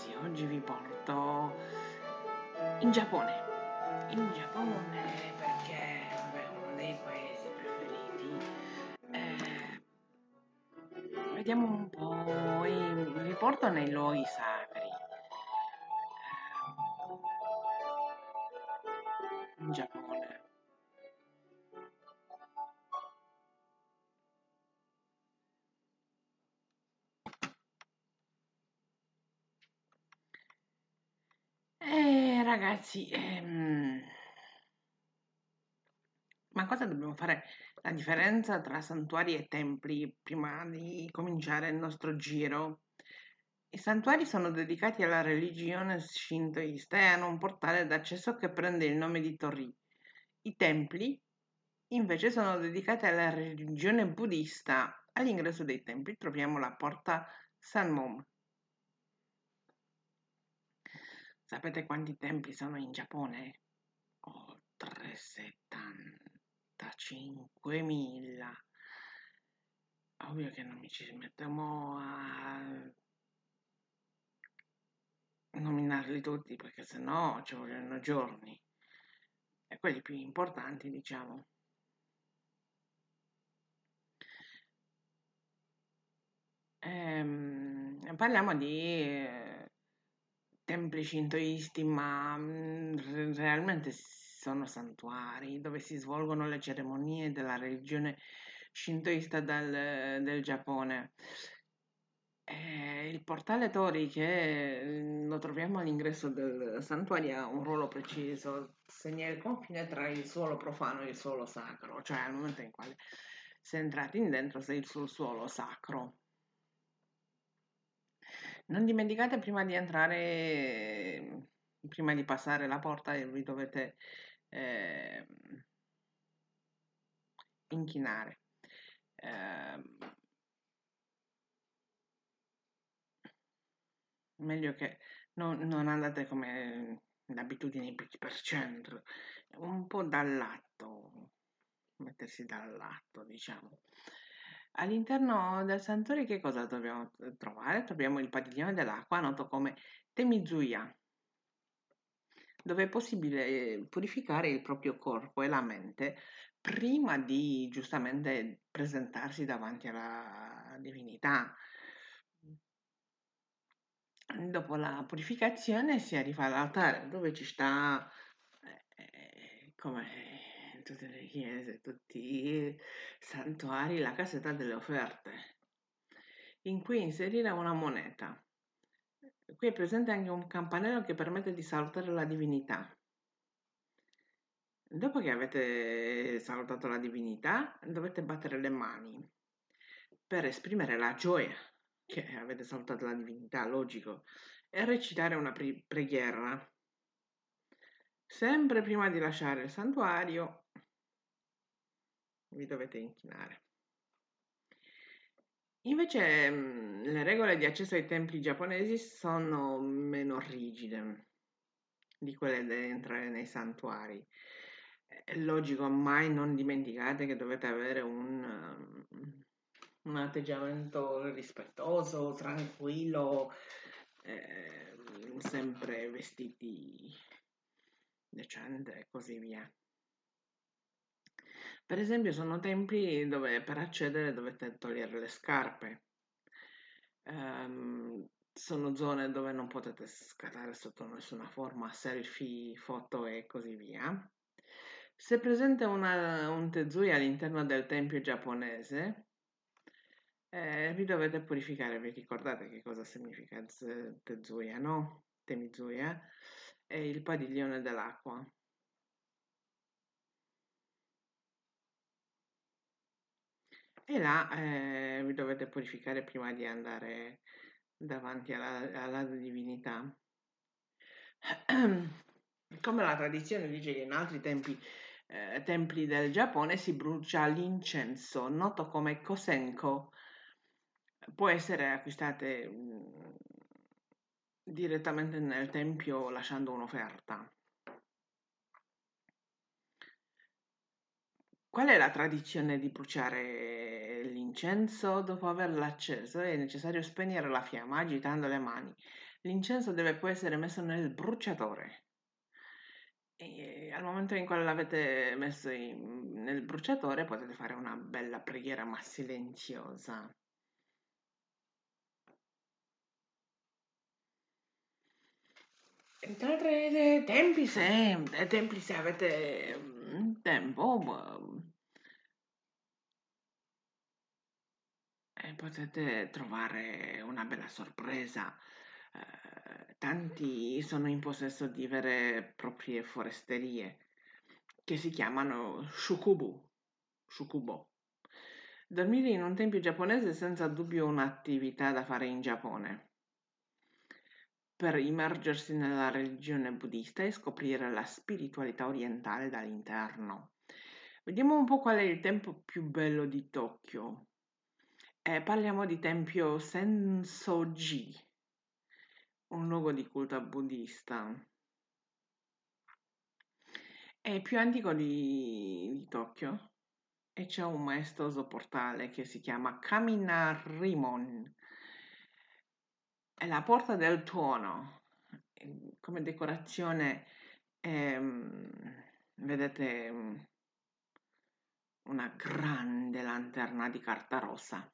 ragazzi, oggi vi porto in Giappone. In Giappone perché vabbè, uno dei paesi preferiti. Eh, vediamo un po', vi porto nei luoghi sacri. Eh, in Giappone. Ragazzi, ehm, ma cosa dobbiamo fare la differenza tra santuari e templi prima di cominciare il nostro giro? I santuari sono dedicati alla religione shintoista e hanno un portale d'accesso che prende il nome di Tori. I templi invece sono dedicati alla religione buddista. All'ingresso dei templi troviamo la porta Sanmon. Sapete quanti templi sono in Giappone? Oltre 75.000. Ovvio che non mi ci mettiamo a nominarli tutti perché sennò ci vogliono giorni. E quelli più importanti, diciamo. Ehm, parliamo di templi shintoisti, ma mm, re- realmente sono santuari dove si svolgono le cerimonie della religione shintoista del, del Giappone. Eh, il portale Tori che mm, lo troviamo all'ingresso del santuario ha un ruolo preciso, segna il confine tra il suolo profano e il suolo sacro, cioè al momento in quale sei entrato in dentro sei sul suolo sacro. Non dimenticate prima di entrare, prima di passare la porta, vi dovete eh, inchinare. Eh, meglio che non, non andate come l'abitudine per centro, un po' dal lato, mettersi dal lato, diciamo. All'interno del santuario che cosa dobbiamo trovare? Troviamo il padiglione dell'acqua, noto come Temizuya, dove è possibile eh, purificare il proprio corpo e la mente prima di giustamente presentarsi davanti alla divinità. Dopo la purificazione si arriva all'altare dove ci sta, eh, come tutte le chiese, tutti i santuari, la casetta delle offerte, in cui inserire una moneta. Qui è presente anche un campanello che permette di salutare la divinità. Dopo che avete salutato la divinità, dovete battere le mani per esprimere la gioia che avete salutato la divinità, logico, e recitare una pre- preghiera. Sempre prima di lasciare il santuario vi dovete inchinare. Invece mh, le regole di accesso ai templi giapponesi sono meno rigide di quelle da entrare nei santuari. È logico, mai non dimenticate che dovete avere un, um, un atteggiamento rispettoso, tranquillo, eh, sempre vestiti decente e così via. Per esempio, sono templi dove per accedere dovete togliere le scarpe. Ehm, sono zone dove non potete scattare sotto nessuna forma selfie, foto e così via. Se è presente una, un tezui all'interno del tempio giapponese, eh, vi dovete purificare. Vi ricordate che cosa significa tezuya, no? Temizuya è il padiglione dell'acqua. E là eh, vi dovete purificare prima di andare davanti alla, alla divinità. Come la tradizione dice che in altri tempi, eh, templi del Giappone si brucia l'incenso, noto come kosenko. Può essere acquistate mm, direttamente nel tempio lasciando un'offerta. Qual è la tradizione di bruciare l'incenso? Dopo averlo acceso è necessario spegnere la fiamma agitando le mani L'incenso deve poi essere messo nel bruciatore. E al momento in cui l'avete messo in- nel bruciatore potete fare una bella preghiera ma silenziosa. Inoltre, tempi se, tempi se avete mm, tempo, boh, eh, potete trovare una bella sorpresa. Eh, tanti sono in possesso di vere e proprie foresterie che si chiamano shukubu, shukubo. Dormire in un tempio giapponese è senza dubbio un'attività da fare in Giappone per immergersi nella religione buddista e scoprire la spiritualità orientale dall'interno. Vediamo un po' qual è il tempio più bello di Tokyo. Eh, parliamo di tempio Sensoji, un luogo di culto buddista. È più antico di, di Tokyo e c'è un maestoso portale che si chiama Kaminarimon è la porta del tuono. Come decorazione ehm, vedete una grande lanterna di carta rossa.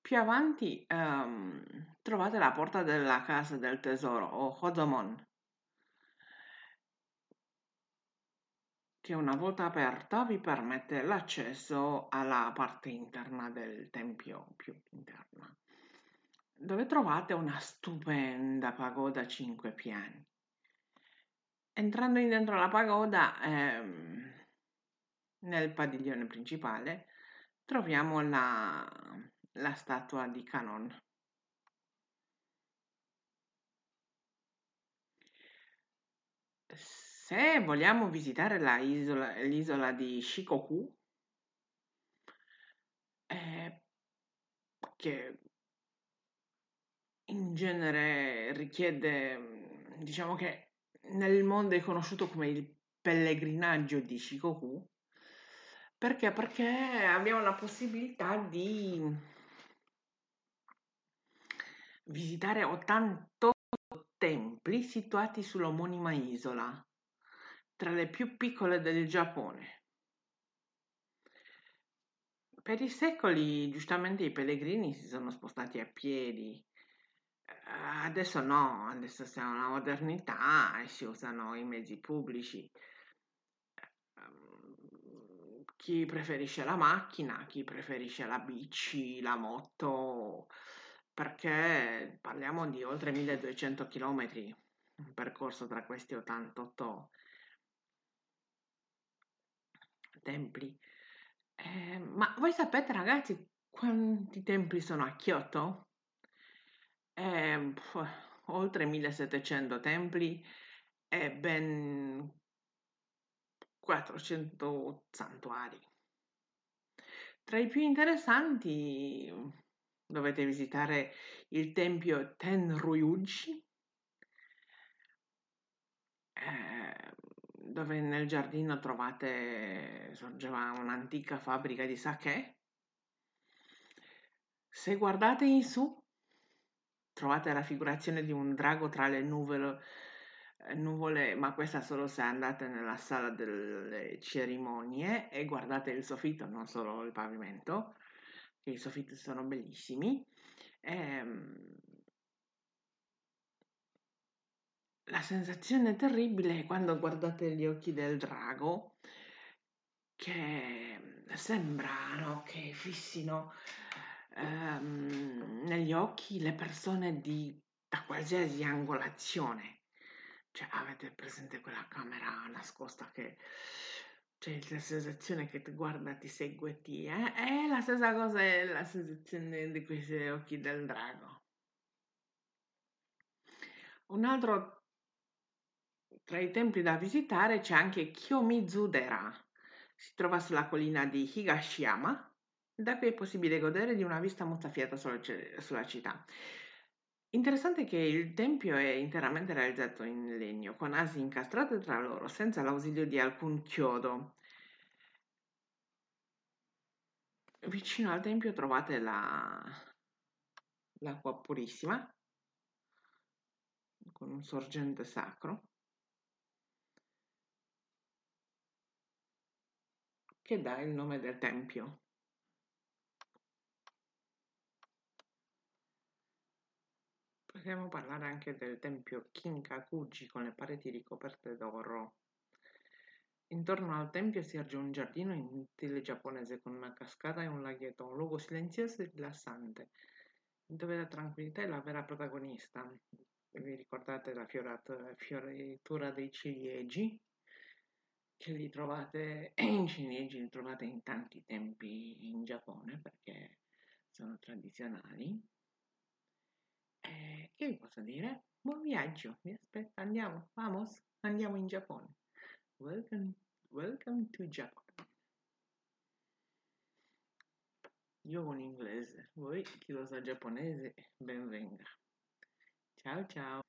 Più avanti ehm, trovate la porta della casa del tesoro o Hodomon, che una volta aperta vi permette l'accesso alla parte interna del tempio più interna dove trovate una stupenda pagoda a cinque piani. Entrando in dentro la pagoda, ehm, nel padiglione principale, troviamo la, la statua di Canon. Se vogliamo visitare la isola, l'isola di Shikoku, eh, che in genere richiede, diciamo che nel mondo è conosciuto come il pellegrinaggio di Shikoku, perché? Perché abbiamo la possibilità di visitare 88 templi situati sull'omonima isola, tra le più piccole del Giappone. Per i secoli, giustamente, i pellegrini si sono spostati a piedi Adesso no, adesso siamo nella modernità e si usano i mezzi pubblici. Ehm, chi preferisce la macchina, chi preferisce la bici, la moto, perché parliamo di oltre 1200 km percorso tra questi 88 templi. Eh, ma voi sapete ragazzi quanti templi sono a Kyoto? Eh, oltre 1700 templi e ben 400 santuari. Tra i più interessanti dovete visitare il tempio Tenryuji, eh, dove nel giardino trovate sorgeva un'antica fabbrica di sake. Se guardate in su trovate la raffigurazione di un drago tra le nuvole, eh, nuvole, ma questa solo se andate nella sala delle cerimonie e guardate il soffitto, non solo il pavimento, che i soffitti sono bellissimi. Ehm, la sensazione terribile è quando guardate gli occhi del drago che sembrano che fissino ehm, negli occhi le persone di, da qualsiasi angolazione. Cioè, avete presente quella camera nascosta che c'è la sensazione che ti guarda, ti segue, ti... Eh? È la stessa cosa è la sensazione di questi occhi del drago. Un altro tra i templi da visitare c'è anche Kiyomizu-dera. Si trova sulla collina di Higashiyama da qui è possibile godere di una vista mozzafiata sulla, sulla città. Interessante che il tempio è interamente realizzato in legno, con asi incastrate tra loro, senza l'ausilio di alcun chiodo. Vicino al tempio trovate la, l'acqua purissima con un sorgente sacro che dà il nome del tempio. Possiamo parlare anche del tempio Kinkakuji con le pareti ricoperte d'oro. Intorno al tempio si erge un giardino in stile giapponese con una cascata e un laghetto, un luogo silenzioso e rilassante, dove la tranquillità è la vera protagonista. Vi ricordate la fioritura dei ciliegi? Che li trovate in ciliegi, li trovate in tanti tempi in Giappone perché sono tradizionali. Vi posso dire? Buon viaggio, vi aspetto, andiamo, vamos, andiamo in Giappone. Welcome, welcome to Japan. Io con inglese, voi chi lo sa giapponese, ben venga. Ciao ciao.